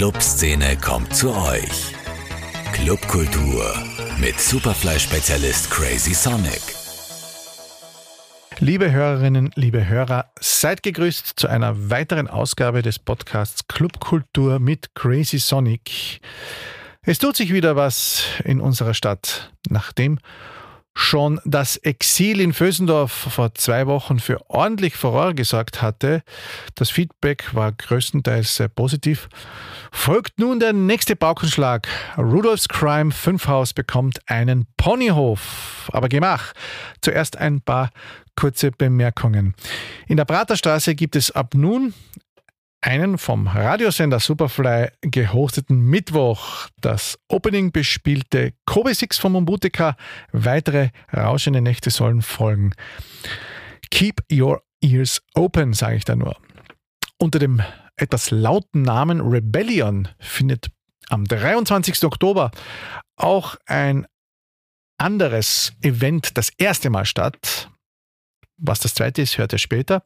Clubszene kommt zu euch. Clubkultur mit Superfly-Spezialist Crazy Sonic. Liebe Hörerinnen, liebe Hörer, seid gegrüßt zu einer weiteren Ausgabe des Podcasts Clubkultur mit Crazy Sonic. Es tut sich wieder was in unserer Stadt, nachdem schon das Exil in Vösendorf vor zwei Wochen für ordentlich Furore gesorgt hatte. Das Feedback war größtenteils sehr positiv. Folgt nun der nächste Paukenschlag. Rudolfs Crime 5 Haus bekommt einen Ponyhof. Aber gemach. Zuerst ein paar kurze Bemerkungen. In der Praterstraße gibt es ab nun einen vom Radiosender Superfly gehosteten Mittwoch. Das Opening bespielte Kobe Six vom Umbutika. Weitere rauschende Nächte sollen folgen. Keep your ears open, sage ich da nur. Unter dem etwas lauten Namen Rebellion findet am 23. Oktober auch ein anderes Event das erste Mal statt. Was das zweite ist, hört ihr später.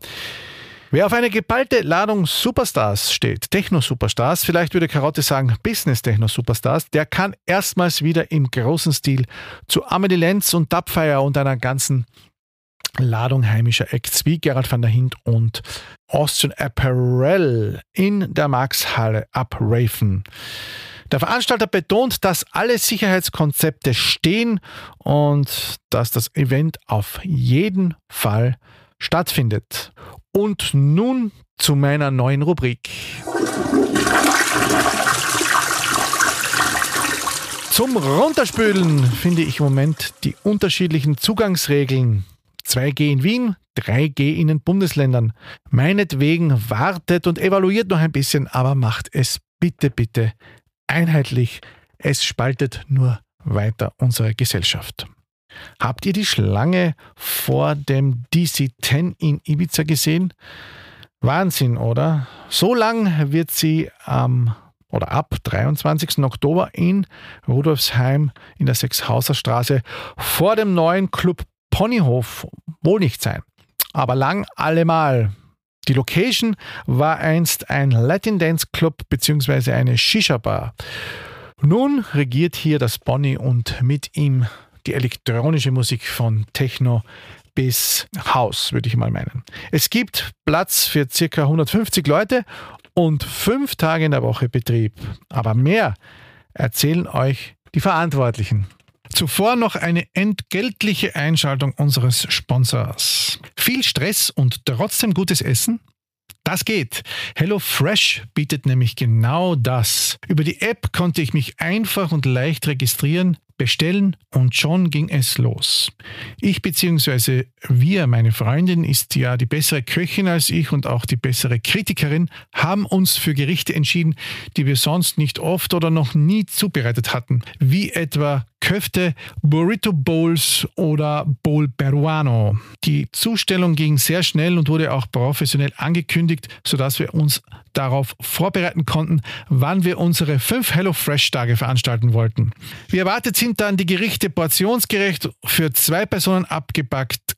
Wer auf eine geballte Ladung Superstars steht, Techno-Superstars, vielleicht würde Karotte sagen Business-Techno-Superstars, der kann erstmals wieder im großen Stil zu Amelie Lenz und Dubfire und einer ganzen Ladung heimischer Acts wie Gerald van der Hint und Austrian Apparel in der Markshalle abrafen. Der Veranstalter betont, dass alle Sicherheitskonzepte stehen und dass das Event auf jeden Fall stattfindet. Und nun zu meiner neuen Rubrik. Zum Runterspülen finde ich im Moment die unterschiedlichen Zugangsregeln. 2G in Wien, 3G in den Bundesländern. Meinetwegen wartet und evaluiert noch ein bisschen, aber macht es bitte, bitte einheitlich. Es spaltet nur weiter unsere Gesellschaft. Habt ihr die Schlange vor dem DC-10 in Ibiza gesehen? Wahnsinn, oder? So lang wird sie am oder ab 23. Oktober in Rudolfsheim in der Sechshauser Straße vor dem neuen Club Ponyhof wohl nicht sein. Aber lang allemal. Die Location war einst ein Latin Dance Club bzw. eine Shisha Bar. Nun regiert hier das Pony und mit ihm die elektronische Musik von Techno bis House, würde ich mal meinen. Es gibt Platz für circa 150 Leute und fünf Tage in der Woche Betrieb. Aber mehr erzählen euch die Verantwortlichen. Zuvor noch eine entgeltliche Einschaltung unseres Sponsors. Viel Stress und trotzdem gutes Essen? Das geht. HelloFresh bietet nämlich genau das. Über die App konnte ich mich einfach und leicht registrieren, bestellen und schon ging es los. Ich bzw. wir, meine Freundin, ist ja die bessere Köchin als ich und auch die bessere Kritikerin, haben uns für Gerichte entschieden, die wir sonst nicht oft oder noch nie zubereitet hatten, wie etwa Köfte, Burrito Bowls oder Bowl Peruano. Die Zustellung ging sehr schnell und wurde auch professionell angekündigt, sodass wir uns darauf vorbereiten konnten, wann wir unsere fünf HelloFresh-Tage veranstalten wollten. Wie erwartet sind dann die Gerichte portionsgerecht für zwei Personen abgepackt,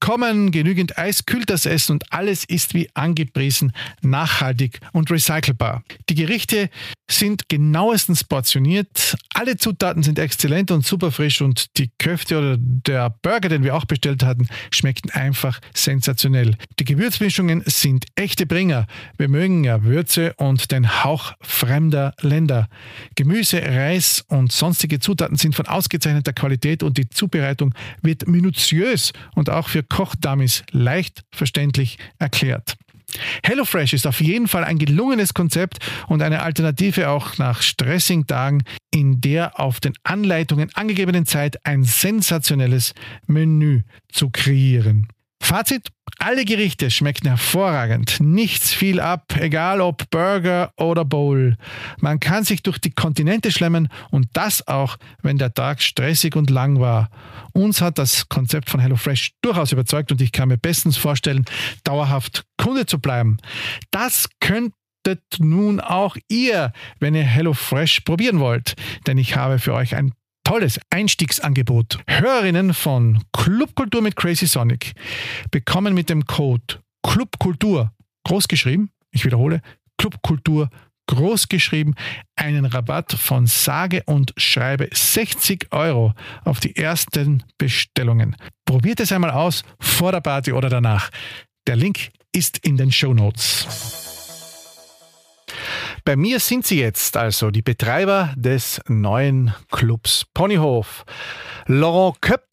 gekommen, genügend Eis kühlt das Essen und alles ist wie angepriesen nachhaltig und recycelbar. Die Gerichte sind genauestens portioniert, alle Zutaten sind exzellent und super frisch und die Köfte oder der Burger, den wir auch bestellt hatten, schmeckten einfach sensationell. Die Gewürzmischungen sind echte Bringer. Wir mögen ja Würze und den Hauch fremder Länder. Gemüse, Reis und sonstige Zutaten sind von ausgezeichneter Qualität und die Zubereitung wird minutiös und auch für Kochdummies leicht verständlich erklärt. HelloFresh ist auf jeden Fall ein gelungenes Konzept und eine Alternative auch nach stressigen Tagen, in der auf den Anleitungen angegebenen Zeit ein sensationelles Menü zu kreieren. Fazit, alle Gerichte schmecken hervorragend. Nichts fiel ab, egal ob Burger oder Bowl. Man kann sich durch die Kontinente schlemmen und das auch, wenn der Tag stressig und lang war. Uns hat das Konzept von HelloFresh durchaus überzeugt und ich kann mir bestens vorstellen, dauerhaft Kunde zu bleiben. Das könnte nun auch ihr, wenn ihr HelloFresh probieren wollt. Denn ich habe für euch ein tolles Einstiegsangebot. Hörerinnen von Clubkultur mit Crazy Sonic bekommen mit dem Code Clubkultur großgeschrieben, ich wiederhole, Clubkultur groß geschrieben, einen Rabatt von sage und schreibe 60 Euro auf die ersten Bestellungen. Probiert es einmal aus, vor der Party oder danach. Der Link ist in den Show Notes. Bei mir sind sie jetzt also die Betreiber des neuen Clubs Ponyhof. Laurent Köpp,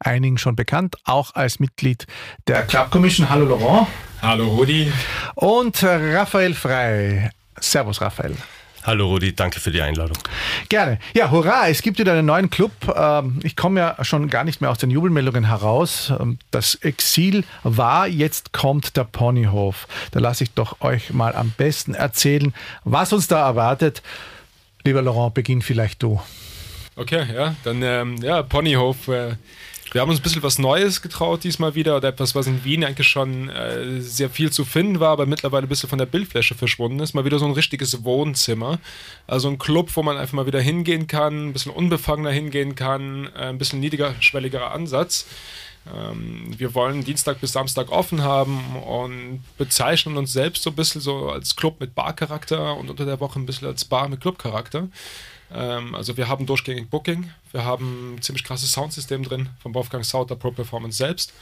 einigen schon bekannt, auch als Mitglied der Club Commission. Hallo Laurent. Hallo Rudi. Und Raphael Frei. Servus Raphael. Hallo Rudi, danke für die Einladung. Gerne. Ja, hurra, es gibt wieder einen neuen Club. Ähm, ich komme ja schon gar nicht mehr aus den Jubelmeldungen heraus. Ähm, das Exil war, jetzt kommt der Ponyhof. Da lasse ich doch euch mal am besten erzählen, was uns da erwartet. Lieber Laurent, beginn vielleicht du. Okay, ja, dann ähm, ja, Ponyhof. Äh wir haben uns ein bisschen was Neues getraut diesmal wieder oder etwas, was in Wien eigentlich schon äh, sehr viel zu finden war, aber mittlerweile ein bisschen von der Bildfläche verschwunden ist. Mal wieder so ein richtiges Wohnzimmer. Also ein Club, wo man einfach mal wieder hingehen kann, ein bisschen unbefangener hingehen kann, äh, ein bisschen niedrigschwelligerer Ansatz. Ähm, wir wollen Dienstag bis Samstag offen haben und bezeichnen uns selbst so ein bisschen so als Club mit Barcharakter und unter der Woche ein bisschen als Bar mit Clubcharakter. Ähm, also wir haben durchgängig Booking, wir haben ein ziemlich krasses Soundsystem drin vom Wolfgang Sauter Pro Performance selbst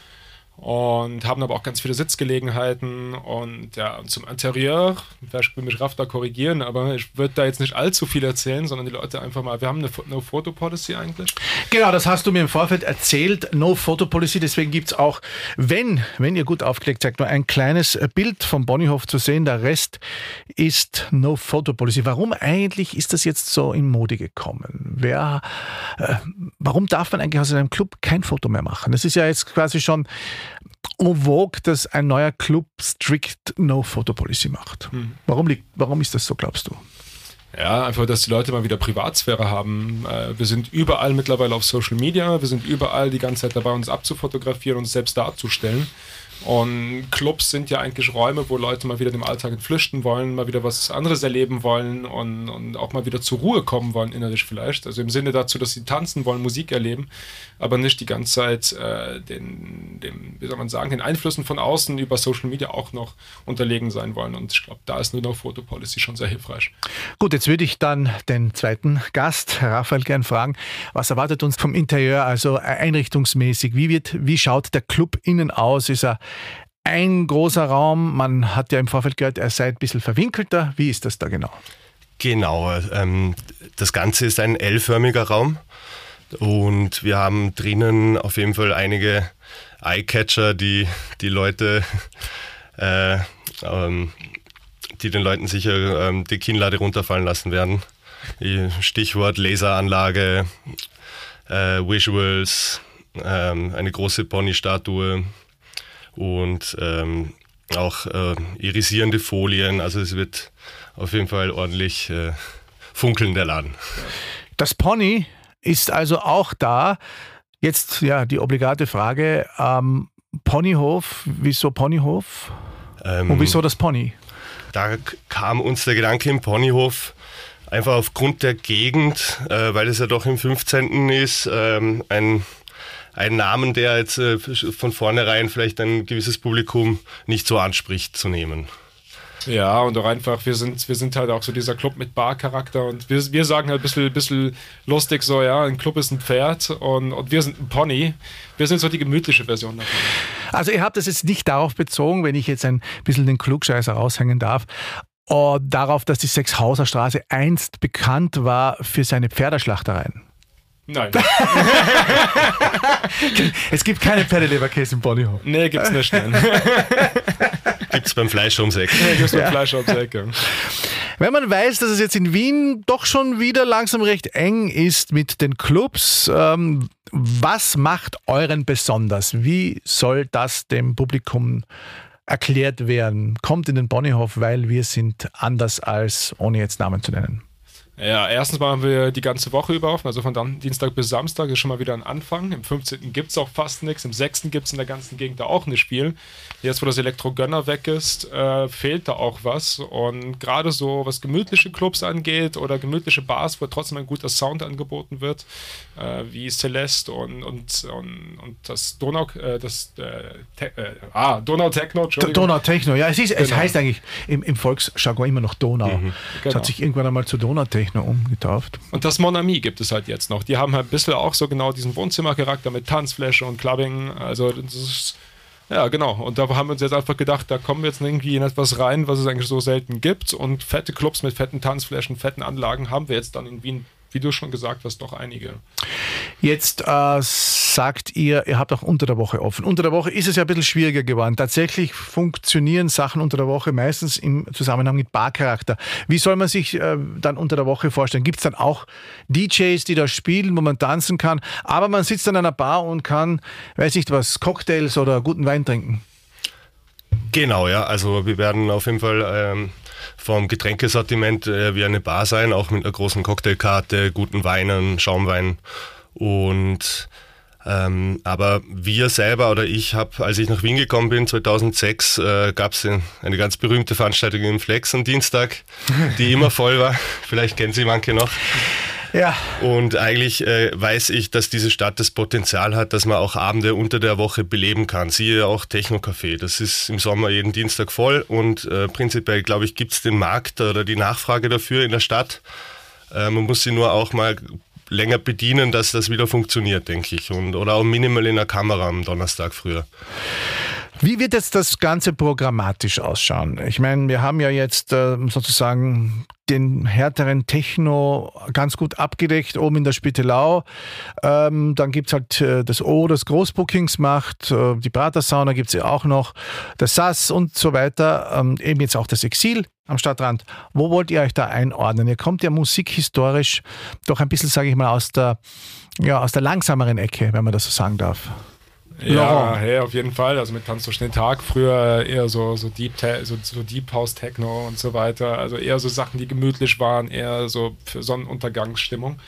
und haben aber auch ganz viele Sitzgelegenheiten und ja, und zum Interieur, vielleicht will mich Raff da korrigieren, aber ich würde da jetzt nicht allzu viel erzählen, sondern die Leute einfach mal, wir haben eine No-Photo-Policy eigentlich. Genau, das hast du mir im Vorfeld erzählt, No-Photo-Policy, deswegen gibt es auch, wenn, wenn ihr gut aufgelegt seid, nur ein kleines Bild vom Bonnyhof zu sehen, der Rest ist No-Photo-Policy. Warum eigentlich ist das jetzt so in Mode gekommen? Wer, äh, warum darf man eigentlich aus einem Club kein Foto mehr machen? Das ist ja jetzt quasi schon en vogue, dass ein neuer Club strict No-Photo-Policy macht. Hm. Warum, liegt, warum ist das so, glaubst du? Ja, einfach, dass die Leute mal wieder Privatsphäre haben. Äh, wir sind überall mittlerweile auf Social Media, wir sind überall die ganze Zeit dabei, uns abzufotografieren, uns selbst darzustellen. Und Clubs sind ja eigentlich Räume, wo Leute mal wieder dem Alltag entflüchten wollen, mal wieder was anderes erleben wollen und, und auch mal wieder zur Ruhe kommen wollen, innerlich vielleicht. Also im Sinne dazu, dass sie tanzen wollen, Musik erleben, aber nicht die ganze Zeit äh, den, dem, wie soll man sagen, den Einflüssen von außen über Social Media auch noch unterlegen sein wollen. Und ich glaube, da ist nur noch Fotopolicy schon sehr hilfreich. Gut, jetzt würde ich dann den zweiten Gast, Raphael, gern fragen, was erwartet uns vom Interieur, also einrichtungsmäßig? Wie, wird, wie schaut der Club innen aus? Ist er ein großer Raum. Man hat ja im Vorfeld gehört, er sei ein bisschen verwinkelter. Wie ist das da genau? Genau, ähm, das Ganze ist ein L-förmiger Raum und wir haben drinnen auf jeden Fall einige Eyecatcher, die die Leute, äh, ähm, die den Leuten sicher ähm, die Kinnlade runterfallen lassen werden. Stichwort Laseranlage, äh, Visuals, ähm, eine große Pony-Statue, und ähm, auch äh, irisierende Folien. Also es wird auf jeden Fall ordentlich äh, funkeln, der Laden. Das Pony ist also auch da. Jetzt ja die obligate Frage: ähm, Ponyhof, wieso Ponyhof? Ähm, Und wieso das Pony? Da kam uns der Gedanke im Ponyhof einfach aufgrund der Gegend, äh, weil es ja doch im 15. ist, ähm, ein einen Namen, der jetzt äh, von vornherein vielleicht ein gewisses Publikum nicht so anspricht, zu nehmen. Ja, und auch einfach, wir sind, wir sind halt auch so dieser Club mit Barcharakter und wir, wir sagen halt ein bisschen, bisschen lustig so, ja, ein Club ist ein Pferd und, und wir sind ein Pony. Wir sind so die gemütliche Version davon. Also ihr habt das jetzt nicht darauf bezogen, wenn ich jetzt ein bisschen den Klugscheißer raushängen darf, uh, darauf, dass die Sechshauser Straße einst bekannt war für seine Pferdeschlachtereien. Nein. es gibt keine Pferdeleberkäse im Ponyhof. Nee, gibt's nicht. gibt's beim Fleisch ums Eck. Nee, gibt's beim ja. Fleisch ums Eck. Wenn man weiß, dass es jetzt in Wien doch schon wieder langsam recht eng ist mit den Clubs, ähm, was macht euren besonders? Wie soll das dem Publikum erklärt werden? Kommt in den Ponyhof, weil wir sind anders als, ohne jetzt Namen zu nennen. Ja, erstens machen wir die ganze Woche über offen, also von Dienstag bis Samstag ist schon mal wieder ein Anfang. Im 15. gibt es auch fast nichts, im 6. gibt es in der ganzen Gegend da auch nicht Spiel. Jetzt, wo das Elektro-Gönner weg ist, äh, fehlt da auch was. Und gerade so, was gemütliche Clubs angeht oder gemütliche Bars, wo trotzdem ein guter Sound angeboten wird, äh, wie Celeste und, und, und, und das Donau, äh, das, äh, äh, ah, Donau Techno. Donau Techno, ja, es, ist, genau. es heißt eigentlich im, im Volksjargon immer noch Donau. Mhm. Genau. Es hat sich irgendwann einmal zu Donau Techno Techno umgetauft. Und das Monami gibt es halt jetzt noch. Die haben halt ein bisschen auch so genau diesen Wohnzimmercharakter mit Tanzfläche und Clubbing. Also das ist ja, genau. Und da haben wir uns jetzt einfach gedacht, da kommen wir jetzt irgendwie in etwas rein, was es eigentlich so selten gibt. Und fette Clubs mit fetten Tanzflächen, fetten Anlagen haben wir jetzt dann in Wien wie du schon gesagt hast, doch einige. Jetzt äh, sagt ihr, ihr habt auch unter der Woche offen. Unter der Woche ist es ja ein bisschen schwieriger geworden. Tatsächlich funktionieren Sachen unter der Woche meistens im Zusammenhang mit Barcharakter. Wie soll man sich äh, dann unter der Woche vorstellen? Gibt es dann auch DJs, die da spielen, wo man tanzen kann, aber man sitzt an einer Bar und kann, weiß nicht was, Cocktails oder guten Wein trinken? Genau, ja. Also wir werden auf jeden Fall ähm, vom Getränkesortiment äh, wie eine Bar sein, auch mit einer großen Cocktailkarte, guten Weinen, Schaumwein und ähm, aber wir selber oder ich habe, als ich nach Wien gekommen bin, 2006, äh, gab es eine ganz berühmte Veranstaltung im Flex am Dienstag, die immer voll war. Vielleicht kennen Sie manche noch. Ja. Und eigentlich äh, weiß ich, dass diese Stadt das Potenzial hat, dass man auch Abende unter der Woche beleben kann. Siehe auch Techno-Café. Das ist im Sommer jeden Dienstag voll und äh, prinzipiell, glaube ich, gibt es den Markt oder die Nachfrage dafür in der Stadt. Äh, man muss sie nur auch mal länger bedienen, dass das wieder funktioniert, denke ich. Und, oder auch minimal in der Kamera am Donnerstag früher. Wie wird jetzt das Ganze programmatisch ausschauen? Ich meine, wir haben ja jetzt äh, sozusagen den härteren Techno ganz gut abgedeckt, oben in der Spittelau. Ähm, dann gibt es halt äh, das O, das Großbookings macht, äh, die Prater-Sauna gibt es ja auch noch, das SAS und so weiter. Ähm, eben jetzt auch das Exil am Stadtrand. Wo wollt ihr euch da einordnen? Ihr kommt ja musikhistorisch doch ein bisschen, sage ich mal, aus der, ja, aus der langsameren Ecke, wenn man das so sagen darf. Ja, hey, auf jeden Fall. Also mit Tanz durch den Tag früher eher so, so, Deep, so, so Deep House Techno und so weiter. Also eher so Sachen, die gemütlich waren, eher so für Sonnenuntergangsstimmung.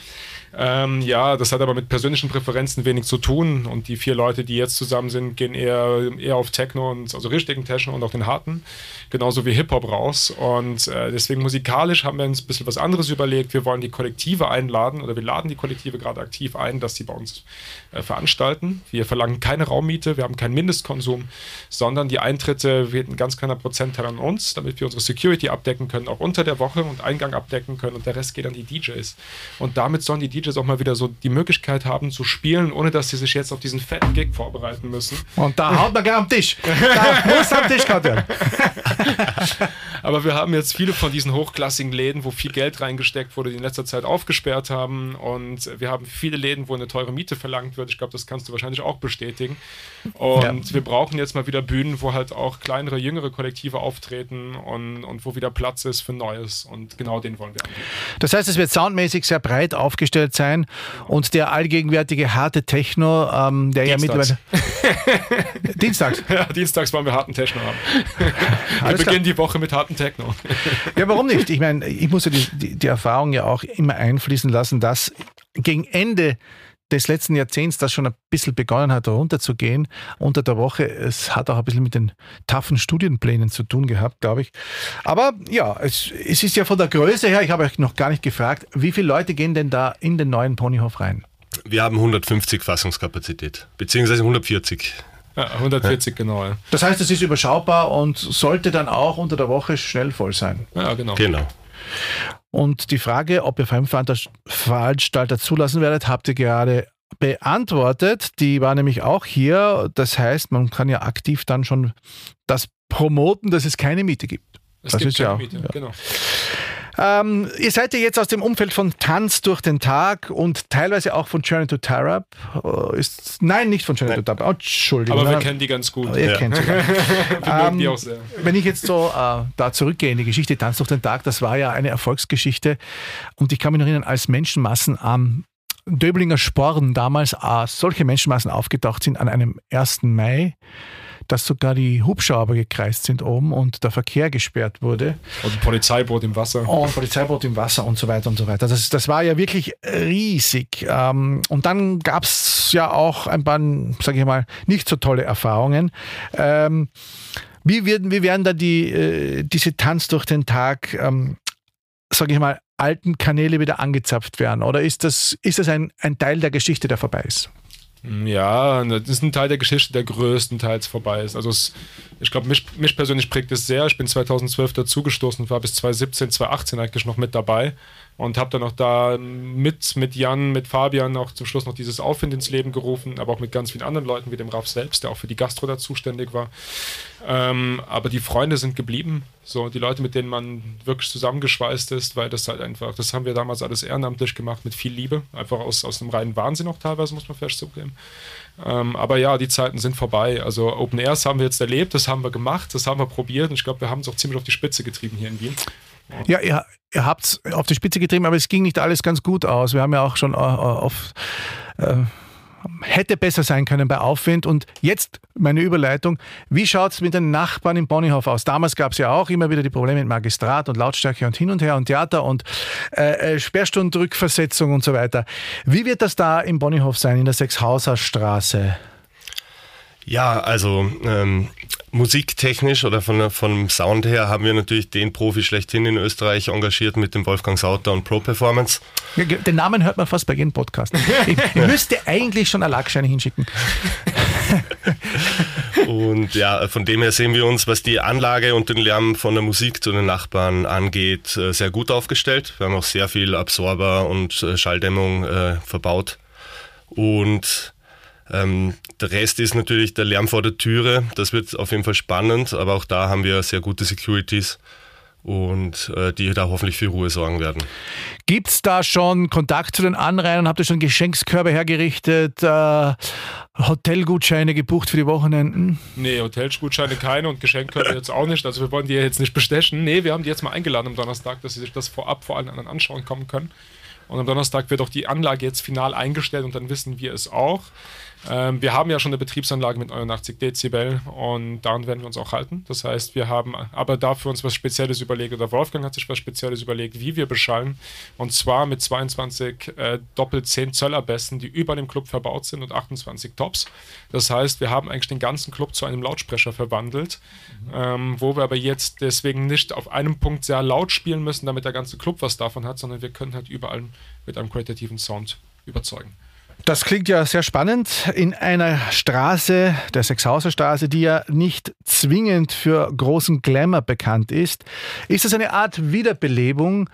Ähm, ja, das hat aber mit persönlichen Präferenzen wenig zu tun und die vier Leute, die jetzt zusammen sind, gehen eher, eher auf Techno und also richtigen Techno und auch den harten, genauso wie Hip-Hop raus und äh, deswegen musikalisch haben wir uns ein bisschen was anderes überlegt. Wir wollen die Kollektive einladen oder wir laden die Kollektive gerade aktiv ein, dass sie bei uns äh, veranstalten. Wir verlangen keine Raummiete, wir haben keinen Mindestkonsum, sondern die Eintritte wird ein ganz kleiner Prozentteil an uns, damit wir unsere Security abdecken können, auch unter der Woche und Eingang abdecken können und der Rest geht an die DJs. Und damit sollen die DJs DJs auch mal wieder so die Möglichkeit haben zu spielen, ohne dass sie sich jetzt auf diesen fetten Gig vorbereiten müssen. Und da haut man gleich am Tisch. Da muss am Tisch gehauen werden. Aber wir haben jetzt viele von diesen hochklassigen Läden, wo viel Geld reingesteckt wurde, die in letzter Zeit aufgesperrt haben. Und wir haben viele Läden, wo eine teure Miete verlangt wird. Ich glaube, das kannst du wahrscheinlich auch bestätigen. Und ja. wir brauchen jetzt mal wieder Bühnen, wo halt auch kleinere, jüngere Kollektive auftreten und, und wo wieder Platz ist für Neues. Und genau den wollen wir angehen. Das heißt, es wird soundmäßig sehr breit aufgestellt sein. Und der allgegenwärtige harte Techno, ähm, der Dienstags. ja mittlerweile. Dienstags? Ja, dienstags wollen wir harten Techno haben. wir beginnen die Woche mit harten Techno. ja, warum nicht? Ich meine, ich muss ja die, die, die Erfahrung ja auch immer einfließen lassen, dass gegen Ende des letzten Jahrzehnts das schon ein bisschen begonnen hat, runterzugehen unter der Woche. Es hat auch ein bisschen mit den taffen Studienplänen zu tun gehabt, glaube ich. Aber ja, es, es ist ja von der Größe her, ich habe euch noch gar nicht gefragt, wie viele Leute gehen denn da in den neuen Ponyhof rein? Wir haben 150 Fassungskapazität, beziehungsweise 140. Ja, 140 ja. genau. Ja. Das heißt, es ist überschaubar und sollte dann auch unter der Woche schnell voll sein. Ja, genau. Genau. Und die Frage, ob ihr Fremdveranstalter zulassen werdet, habt ihr gerade beantwortet. Die war nämlich auch hier. Das heißt, man kann ja aktiv dann schon das promoten, dass es keine Miete gibt. Es das gibt keine ja, Miete, ja. genau. Ähm, ihr seid ja jetzt aus dem Umfeld von Tanz durch den Tag und teilweise auch von Journey to Tarab. Uh, ist, nein, nicht von Journey nein. to Tarab. Oh, Entschuldigung. Aber wir kennen die ganz gut. Ihr ja. kennt sie. wir ähm, die auch sehr. Wenn ich jetzt so äh, da zurückgehe in die Geschichte Tanz durch den Tag, das war ja eine Erfolgsgeschichte. Und ich kann mich noch erinnern, als Menschenmassen am Döblinger Sporn damals äh, solche Menschenmassen aufgetaucht sind an einem 1. Mai dass sogar die Hubschrauber gekreist sind oben und der Verkehr gesperrt wurde. Und ein Polizeiboot im Wasser. Oh, ein Polizeiboot im Wasser und so weiter und so weiter. Das, das war ja wirklich riesig. Ähm, und dann gab es ja auch ein paar, sage ich mal, nicht so tolle Erfahrungen. Ähm, wie, werden, wie werden da die, äh, diese Tanz durch den Tag, ähm, sage ich mal, alten Kanäle wieder angezapft werden? Oder ist das, ist das ein, ein Teil der Geschichte, der vorbei ist? Ja, das ist ein Teil der Geschichte, der größtenteils vorbei ist. Also es, ich glaube, mich, mich, persönlich prägt es sehr. Ich bin 2012 dazugestoßen und war bis 2017, 2018 eigentlich noch mit dabei und habe dann auch da mit, mit Jan, mit Fabian auch zum Schluss noch dieses Aufwind ins Leben gerufen, aber auch mit ganz vielen anderen Leuten wie dem Raf selbst, der auch für die Gastro da zuständig war. Ähm, aber die Freunde sind geblieben, so die Leute, mit denen man wirklich zusammengeschweißt ist, weil das halt einfach, das haben wir damals alles ehrenamtlich gemacht mit viel Liebe, einfach aus, aus einem reinen Wahnsinn auch teilweise, muss man vielleicht zugeben. Ähm, aber ja, die Zeiten sind vorbei. Also Open Airs haben wir jetzt erlebt, das haben wir gemacht, das haben wir probiert und ich glaube, wir haben es auch ziemlich auf die Spitze getrieben hier in Wien. Ja, ihr, ihr habt es auf die Spitze getrieben, aber es ging nicht alles ganz gut aus. Wir haben ja auch schon auf. Äh, äh, hätte besser sein können bei Aufwind. Und jetzt meine Überleitung. Wie schaut es mit den Nachbarn in Bonnyhof aus? Damals gab es ja auch immer wieder die Probleme mit Magistrat und Lautstärke und hin und her und Theater und äh, äh Sperrstundrückversetzung und so weiter. Wie wird das da in Bonnyhof sein, in der Sechshauser Straße? Ja, also ähm, musiktechnisch oder von, vom Sound her haben wir natürlich den Profi schlechthin in Österreich engagiert mit dem Wolfgang Sauter und Pro Performance. Den Namen hört man fast bei jedem Podcast. Ich, ich müsste eigentlich schon eine Lackscheine hinschicken. und ja, von dem her sehen wir uns, was die Anlage und den Lärm von der Musik zu den Nachbarn angeht, äh, sehr gut aufgestellt. Wir haben auch sehr viel Absorber und äh, Schalldämmung äh, verbaut. Und ähm, der Rest ist natürlich der Lärm vor der Türe. Das wird auf jeden Fall spannend, aber auch da haben wir sehr gute Securities und äh, die da hoffentlich für Ruhe sorgen werden. Gibt es da schon Kontakt zu den Anrainern? Habt ihr schon Geschenkskörbe hergerichtet? Äh, Hotelgutscheine gebucht für die Wochenenden? Nee, Hotelgutscheine keine und Geschenkkörbe jetzt auch nicht. Also wir wollen die jetzt nicht bestechen. Nee, wir haben die jetzt mal eingeladen am Donnerstag, dass sie sich das vorab vor allen anderen anschauen kommen können. Und am Donnerstag wird auch die Anlage jetzt final eingestellt und dann wissen wir es auch. Ähm, wir haben ja schon eine Betriebsanlage mit 89 Dezibel und daran werden wir uns auch halten. Das heißt, wir haben aber dafür uns was Spezielles überlegt oder Wolfgang hat sich was Spezielles überlegt, wie wir beschallen. Und zwar mit 22 äh, doppelt 10 Zöller Besten, die über dem Club verbaut sind und 28 Tops. Das heißt, wir haben eigentlich den ganzen Club zu einem Lautsprecher verwandelt, mhm. ähm, wo wir aber jetzt deswegen nicht auf einem Punkt sehr laut spielen müssen, damit der ganze Club was davon hat, sondern wir können halt überall mit einem qualitativen Sound überzeugen. Das klingt ja sehr spannend. In einer Straße, der Sechshauser Straße, die ja nicht zwingend für großen Glamour bekannt ist, ist das eine Art Wiederbelebung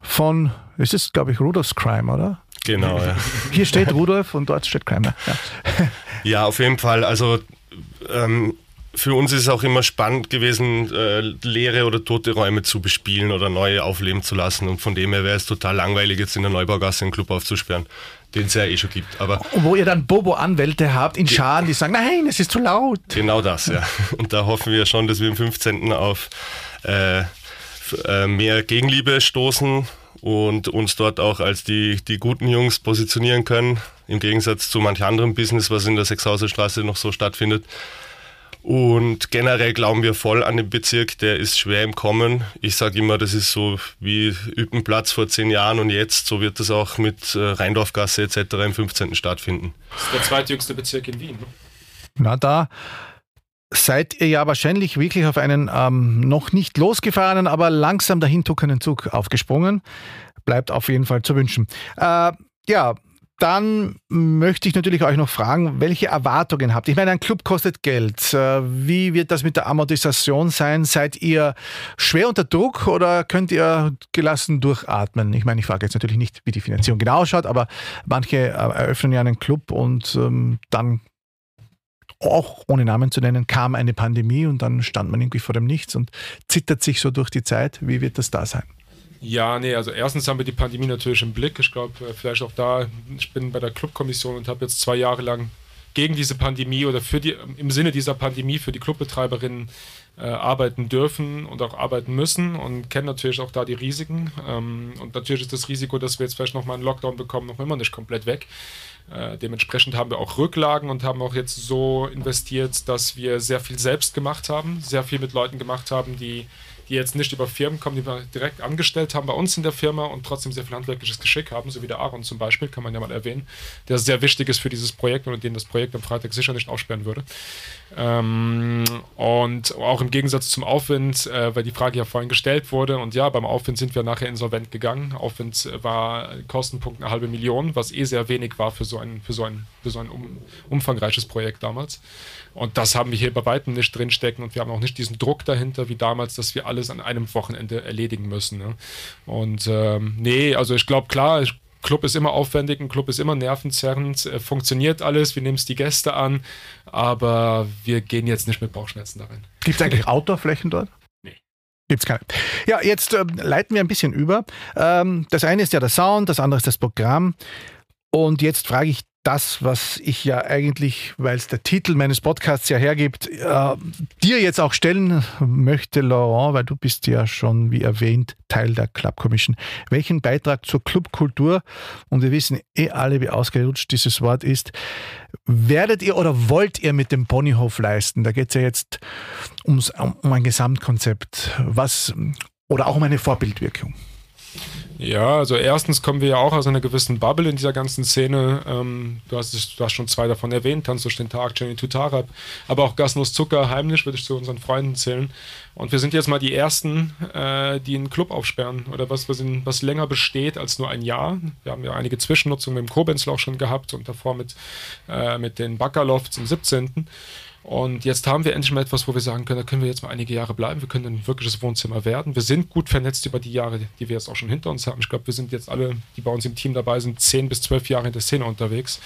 von, ist es, glaube ich, Rudolfs Crime, oder? Genau, ja. Hier steht Rudolf und dort steht Crime. Ja, ja auf jeden Fall. Also ähm, für uns ist es auch immer spannend gewesen, äh, leere oder tote Räume zu bespielen oder neue aufleben zu lassen. Und von dem her wäre es total langweilig, jetzt in der Neubaugasse einen Club aufzusperren, den es ja eh schon gibt. Aber Wo ihr dann Bobo-Anwälte habt in Scharen, die sagen, nein, es ist zu laut. Genau das, ja. Und da hoffen wir schon, dass wir am 15. auf äh, äh, mehr Gegenliebe stoßen und uns dort auch als die, die guten Jungs positionieren können, im Gegensatz zu manch anderem Business, was in der Sechshauser Straße noch so stattfindet. Und generell glauben wir voll an den Bezirk, der ist schwer im Kommen. Ich sage immer, das ist so wie Üppenplatz vor zehn Jahren und jetzt, so wird das auch mit äh, Rheindorfgasse etc. im 15. stattfinden. Das ist der zweitjüngste Bezirk in Wien. Ne? Na, da seid ihr ja wahrscheinlich wirklich auf einen ähm, noch nicht losgefahrenen, aber langsam dahin tuckenden Zug aufgesprungen. Bleibt auf jeden Fall zu wünschen. Äh, ja, dann möchte ich natürlich euch noch fragen, welche Erwartungen habt ihr? Ich meine, ein Club kostet Geld. Äh, wie wird das mit der Amortisation sein? Seid ihr schwer unter Druck oder könnt ihr gelassen durchatmen? Ich meine, ich frage jetzt natürlich nicht, wie die Finanzierung genau ausschaut, aber manche äh, eröffnen ja einen Club und ähm, dann auch ohne Namen zu nennen, kam eine Pandemie und dann stand man irgendwie vor dem Nichts und zittert sich so durch die Zeit. Wie wird das da sein? Ja, nee, also erstens haben wir die Pandemie natürlich im Blick. Ich glaube, äh, vielleicht auch da, ich bin bei der Clubkommission und habe jetzt zwei Jahre lang gegen diese Pandemie oder für die, im Sinne dieser Pandemie für die Clubbetreiberinnen äh, arbeiten dürfen und auch arbeiten müssen und kennen natürlich auch da die Risiken. Ähm, und natürlich ist das Risiko, dass wir jetzt vielleicht nochmal einen Lockdown bekommen, noch immer nicht komplett weg. Äh, dementsprechend haben wir auch Rücklagen und haben auch jetzt so investiert, dass wir sehr viel selbst gemacht haben, sehr viel mit Leuten gemacht haben, die die jetzt nicht über Firmen kommen, die wir direkt angestellt haben bei uns in der Firma und trotzdem sehr viel handwerkliches Geschick haben, so wie der Aaron zum Beispiel, kann man ja mal erwähnen, der sehr wichtig ist für dieses Projekt und den das Projekt am Freitag sicher nicht aufsperren würde. Ähm, und auch im Gegensatz zum Aufwind, äh, weil die Frage ja vorhin gestellt wurde, und ja, beim Aufwind sind wir nachher insolvent gegangen. Aufwind war Kostenpunkt eine halbe Million, was eh sehr wenig war für so ein, für so ein, für so ein um, umfangreiches Projekt damals. Und das haben wir hier bei weitem nicht drinstecken und wir haben auch nicht diesen Druck dahinter wie damals, dass wir alles an einem Wochenende erledigen müssen. Ne? Und ähm, nee, also ich glaube klar, ich Club ist immer aufwendig, ein Club ist immer nervenzerrend, äh, funktioniert alles, wir nehmen es die Gäste an, aber wir gehen jetzt nicht mit Bauchschmerzen da rein. Gibt es eigentlich Outdoor-Flächen dort? Nee. Gibt es keine. Ja, jetzt äh, leiten wir ein bisschen über. Ähm, das eine ist ja der Sound, das andere ist das Programm. Und jetzt frage ich das, was ich ja eigentlich, weil es der Titel meines Podcasts ja hergibt, äh, dir jetzt auch stellen möchte, Laurent, weil du bist ja schon, wie erwähnt, Teil der Club Commission. Welchen Beitrag zur Clubkultur, und wir wissen eh alle, wie ausgerutscht dieses Wort ist, werdet ihr oder wollt ihr mit dem Ponyhof leisten? Da geht es ja jetzt ums, um ein Gesamtkonzept, was oder auch um eine Vorbildwirkung. Ja, also erstens kommen wir ja auch aus einer gewissen Bubble in dieser ganzen Szene. Ähm, du, hast, du hast schon zwei davon erwähnt, Tanz durch den Tag, Jenny Tutarab, aber auch Gasnuss Zucker, heimlich würde ich zu unseren Freunden zählen. Und wir sind jetzt mal die Ersten, äh, die einen Club aufsperren oder was, was, in, was länger besteht als nur ein Jahr. Wir haben ja einige Zwischennutzungen mit dem Kobenzloch schon gehabt und davor mit, äh, mit den Backerlofts im 17. Und jetzt haben wir endlich mal etwas, wo wir sagen können, da können wir jetzt mal einige Jahre bleiben. Wir können ein wirkliches Wohnzimmer werden. Wir sind gut vernetzt über die Jahre, die wir jetzt auch schon hinter uns haben. Ich glaube, wir sind jetzt alle, die bei uns im Team dabei sind, zehn bis zwölf Jahre in der Szene unterwegs.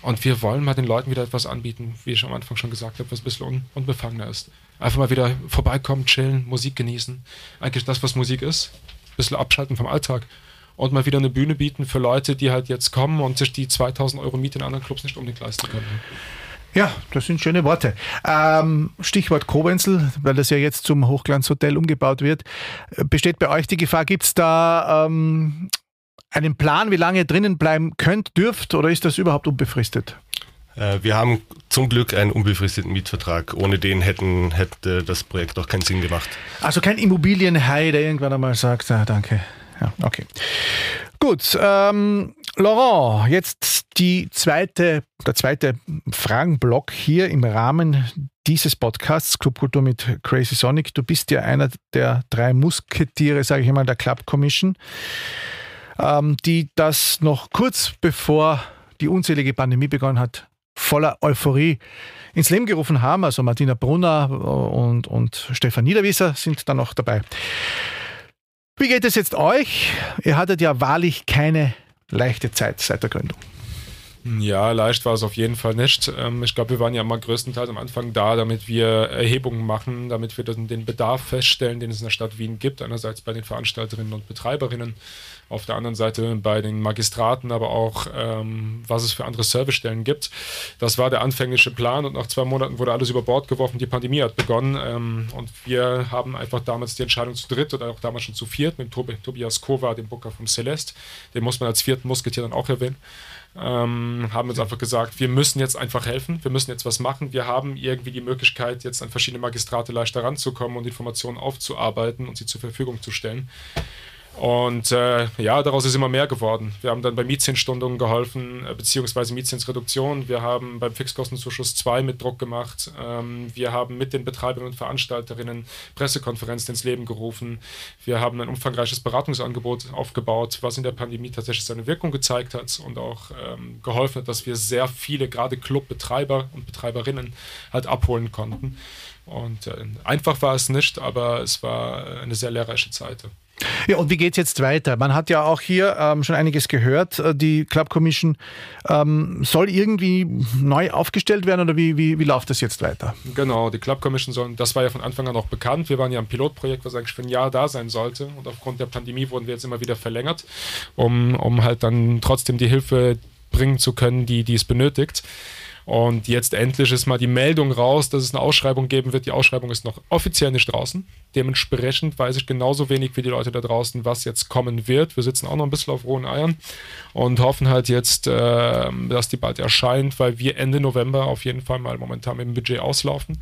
Und wir wollen mal den Leuten wieder etwas anbieten, wie ich am Anfang schon gesagt habe, was ein bisschen un unbefangener ist. Einfach mal wieder vorbeikommen, chillen, Musik genießen. Eigentlich das, was Musik ist. Ein bisschen abschalten vom Alltag und mal wieder eine Bühne bieten für Leute, die halt jetzt kommen und sich die 2000 Euro Miete in anderen Clubs nicht unbedingt leisten können. Ja, das sind schöne Worte. Ähm, Stichwort Kobenzel, weil das ja jetzt zum Hochglanzhotel umgebaut wird. Besteht bei euch die Gefahr, gibt es da ähm, einen Plan, wie lange ihr drinnen bleiben könnt, dürft oder ist das überhaupt unbefristet? Äh, wir haben zum Glück einen unbefristeten Mietvertrag. Ohne den hätten, hätte das Projekt auch keinen Sinn gemacht. Also kein Immobilienhai, der irgendwann einmal sagt, ah, danke. Ja, okay. Gut, ähm, Laurent, jetzt die zweite, der zweite Fragenblock hier im Rahmen dieses Podcasts Clubkultur mit Crazy Sonic. Du bist ja einer der drei Musketiere, sage ich mal, der Club Commission, ähm, die das noch kurz bevor die unzählige Pandemie begonnen hat, voller Euphorie ins Leben gerufen haben. Also Martina Brunner und, und Stefan Niederwieser sind da noch dabei. Wie geht es jetzt euch? Ihr hattet ja wahrlich keine leichte Zeit seit der Gründung. Ja, leicht war es auf jeden Fall nicht. Ähm, ich glaube, wir waren ja immer größtenteils am Anfang da, damit wir Erhebungen machen, damit wir den Bedarf feststellen, den es in der Stadt Wien gibt. Einerseits bei den Veranstalterinnen und Betreiberinnen, auf der anderen Seite bei den Magistraten, aber auch, ähm, was es für andere Servicestellen gibt. Das war der anfängliche Plan und nach zwei Monaten wurde alles über Bord geworfen. Die Pandemie hat begonnen ähm, und wir haben einfach damals die Entscheidung zu dritt oder auch damals schon zu viert mit Tob Tobias Kova, dem Booker vom Celeste. Den muss man als vierten Musketier dann auch erwähnen ähm, haben uns einfach gesagt, wir müssen jetzt einfach helfen, wir müssen jetzt was machen. Wir haben irgendwie die Möglichkeit, jetzt an verschiedene Magistrate leichter ranzukommen und Informationen aufzuarbeiten und sie zur Verfügung zu stellen. Und äh, ja, daraus ist immer mehr geworden. Wir haben dann bei Mietzinsstundungen geholfen, äh, beziehungsweise Mietzinsreduktion. Wir haben beim Fixkostenzuschuss 2 mit Druck gemacht. Ähm, wir haben mit den Betreibern und Veranstalterinnen Pressekonferenzen ins Leben gerufen. Wir haben ein umfangreiches Beratungsangebot aufgebaut, was in der Pandemie tatsächlich seine Wirkung gezeigt hat und auch ähm, geholfen hat, dass wir sehr viele, gerade Clubbetreiber und Betreiberinnen halt abholen konnten. Und äh, einfach war es nicht, aber es war eine sehr lehrreiche Zeit. Ja, und wie geht es jetzt weiter? Man hat ja auch hier ähm, schon einiges gehört. Äh, die Club Commission ähm, soll irgendwie neu aufgestellt werden oder wie, wie, wie läuft das jetzt weiter? Genau, die Club Commission soll, das war ja von Anfang an auch bekannt. Wir waren ja ein Pilotprojekt, was eigentlich für ein Jahr da sein sollte. Und aufgrund der Pandemie wurden wir jetzt immer wieder verlängert, um, um halt dann trotzdem die Hilfe bringen zu können, die, die es benötigt. Und jetzt endlich ist mal die Meldung raus, dass es eine Ausschreibung geben wird. Die Ausschreibung ist noch offiziell nicht draußen. Dementsprechend weiß ich genauso wenig wie die Leute da draußen, was jetzt kommen wird. Wir sitzen auch noch ein bisschen auf rohen Eiern und hoffen halt jetzt, äh, dass die bald erscheint, weil wir Ende November auf jeden Fall mal momentan mit dem Budget auslaufen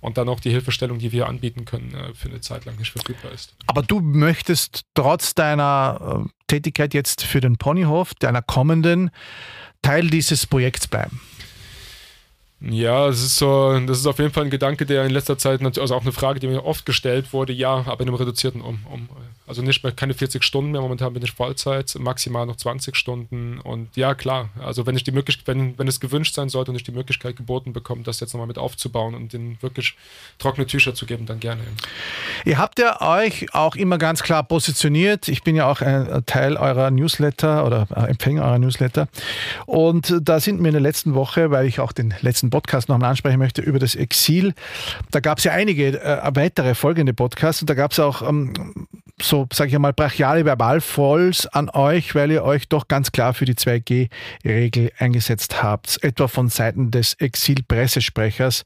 und dann auch die Hilfestellung, die wir anbieten können, äh, für eine Zeit lang nicht verfügbar ist. Aber du möchtest trotz deiner äh, Tätigkeit jetzt für den Ponyhof, deiner kommenden, Teil dieses Projekts bleiben. Ja, es ist so, das ist auf jeden Fall ein Gedanke, der in letzter Zeit, also auch eine Frage, die mir oft gestellt wurde, ja, aber in einem reduzierten um, um also nicht mehr keine 40 Stunden mehr, momentan bin ich Vollzeit, maximal noch 20 Stunden. Und ja, klar, also wenn ich die Möglichkeit, wenn, wenn es gewünscht sein sollte und ich die Möglichkeit geboten bekomme, das jetzt nochmal mit aufzubauen und den wirklich trockene Tücher zu geben, dann gerne. Ihr habt ja euch auch immer ganz klar positioniert. Ich bin ja auch ein Teil eurer Newsletter oder Empfänger eurer Newsletter. Und da sind wir in der letzten Woche, weil ich auch den letzten Podcast nochmal ansprechen möchte, über das Exil. Da gab es ja einige äh, weitere folgende Podcasts und da gab es auch ähm, so, sage ich mal, brachiale Verbalvolls an euch, weil ihr euch doch ganz klar für die 2G-Regel eingesetzt habt, etwa von Seiten des Exil-Pressesprechers,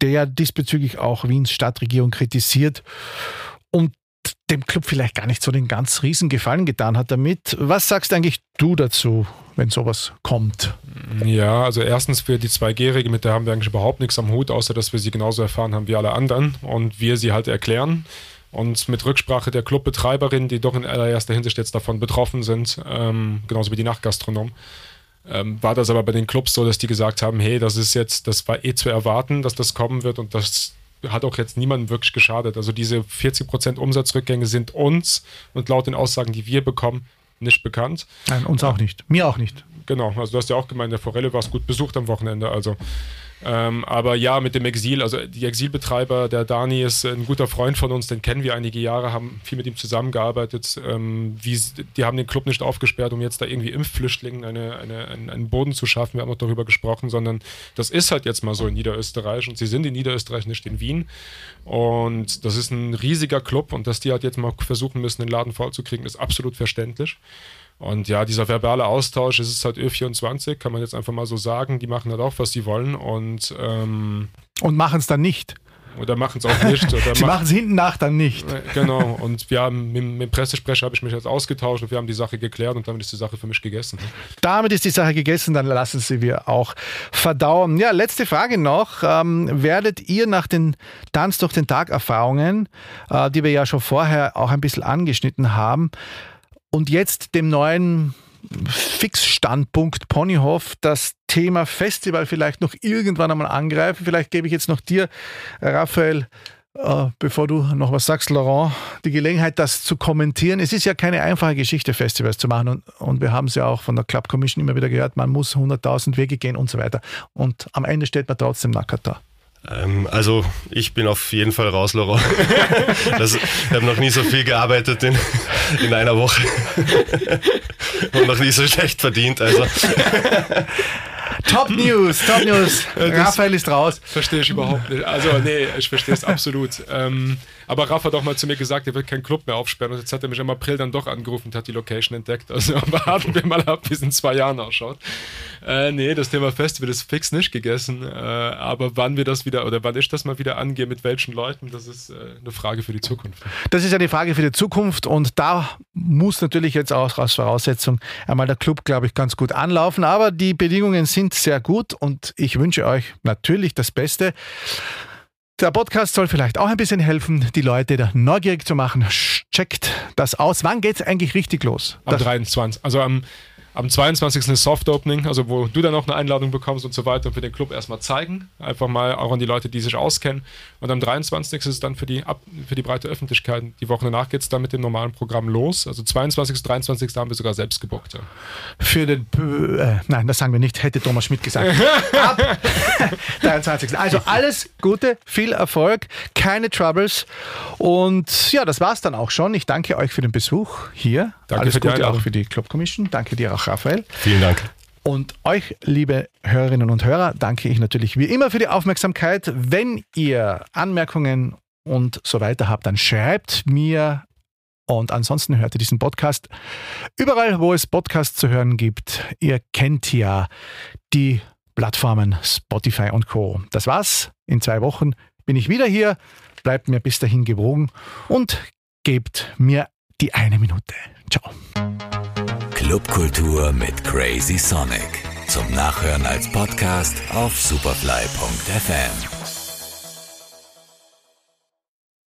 der diesbezüglich auch Wiens Stadtregierung kritisiert und dem Club vielleicht gar nicht so den ganz riesen Gefallen getan hat damit. Was sagst eigentlich du dazu, wenn sowas kommt? Ja, also erstens für die 2G-Regel, mit der haben wir eigentlich überhaupt nichts am Hut, außer dass wir sie genauso erfahren haben wie alle anderen und wir sie halt erklären und mit Rücksprache der Clubbetreiberin, die doch in allererster Hinsicht jetzt davon betroffen sind, ähm, genauso wie die Nachtgastronomen, ähm, war das aber bei den Clubs so, dass die gesagt haben, hey, das ist jetzt, das war eh zu erwarten, dass das kommen wird und das hat auch jetzt niemandem wirklich geschadet. Also diese 40% Umsatzrückgänge sind uns und laut den Aussagen, die wir bekommen, nicht bekannt. Nein, uns auch nicht. Mir auch nicht. Genau, also du hast ja auch gemeint, der Forelle war es gut besucht am Wochenende. Also ähm, aber ja, mit dem Exil, also die Exilbetreiber, der Dani ist ein guter Freund von uns, den kennen wir einige Jahre, haben viel mit ihm zusammengearbeitet. Ähm, wie, die haben den Club nicht aufgesperrt, um jetzt da irgendwie Impfflüchtlingen eine, eine, einen, einen Boden zu schaffen. Wir haben noch darüber gesprochen, sondern das ist halt jetzt mal so in Niederösterreich und sie sind in Niederösterreich, nicht in Wien. Und das ist ein riesiger Club und dass die halt jetzt mal versuchen müssen, den Laden vollzukriegen, ist absolut verständlich. Und ja, dieser verbale Austausch, es ist halt Ö24, kann man jetzt einfach mal so sagen. Die machen halt auch, was sie wollen und. Ähm, und machen es dann nicht. Oder machen es auch nicht. Oder Sie machen es hinten nach dann nicht. Äh, genau. Und wir haben mit, mit dem Pressesprecher habe ich mich jetzt ausgetauscht und wir haben die Sache geklärt und damit ist die Sache für mich gegessen. Damit ist die Sache gegessen, dann lassen Sie wir auch verdauen. Ja, letzte Frage noch. Ähm, werdet ihr nach den Tanz durch den Tag Erfahrungen, äh, die wir ja schon vorher auch ein bisschen angeschnitten haben, und jetzt dem neuen Fixstandpunkt Ponyhof das Thema Festival vielleicht noch irgendwann einmal angreifen. Vielleicht gebe ich jetzt noch dir, Raphael, äh, bevor du noch was sagst, Laurent, die Gelegenheit, das zu kommentieren. Es ist ja keine einfache Geschichte, Festivals zu machen. Und, und wir haben es ja auch von der Club Commission immer wieder gehört, man muss 100.000 Wege gehen und so weiter. Und am Ende steht man trotzdem nackert da. Ähm, also ich bin auf jeden Fall raus, Laurent. Das, ich habe noch nie so viel gearbeitet in, in einer Woche und noch nie so schlecht verdient. Also. Top News, Top News. Raphael ist raus. Verstehe ich überhaupt nicht. Also nee, ich verstehe es absolut. Ähm, aber Raff hat auch mal zu mir gesagt, er wird keinen Club mehr aufsperren. Und jetzt hat er mich im April dann doch angerufen und hat die Location entdeckt. Also warten wir mal ab, wie es in zwei Jahren ausschaut. Äh, nee, das Thema Festival ist fix nicht gegessen. Äh, aber wann wir das wieder oder wann ich das mal wieder angehe, mit welchen Leuten, das ist äh, eine Frage für die Zukunft. Das ist ja die Frage für die Zukunft und da muss natürlich jetzt auch als Voraussetzung einmal der Club, glaube ich, ganz gut anlaufen. Aber die Bedingungen sind sehr gut und ich wünsche euch natürlich das Beste. Der Podcast soll vielleicht auch ein bisschen helfen, die Leute da neugierig zu machen. Checkt das aus. Wann geht es eigentlich richtig los? Am 23. Also am am 22. ist Soft Opening, also wo du dann auch eine Einladung bekommst und so weiter und für den Club erstmal zeigen. Einfach mal auch an die Leute, die sich auskennen. Und am 23. ist es dann für die, für die breite Öffentlichkeit. Die Woche danach geht es dann mit dem normalen Programm los. Also 22. 23. haben wir sogar selbst gebucht. Ja. Für den, äh, nein, das sagen wir nicht, hätte Thomas Schmidt gesagt. Ab 23. Also alles Gute, viel Erfolg, keine Troubles. Und ja, das war es dann auch schon. Ich danke euch für den Besuch hier. Danke alles für Gute die auch für die Club Commission. Danke dir auch Raphael. Vielen Dank. Und euch, liebe Hörerinnen und Hörer, danke ich natürlich wie immer für die Aufmerksamkeit. Wenn ihr Anmerkungen und so weiter habt, dann schreibt mir und ansonsten hört ihr diesen Podcast überall, wo es Podcasts zu hören gibt. Ihr kennt ja die Plattformen Spotify und Co. Das war's. In zwei Wochen bin ich wieder hier. Bleibt mir bis dahin gewogen und gebt mir die eine Minute. Ciao. Clubkultur mit Crazy Sonic. Zum Nachhören als Podcast auf superfly.fm.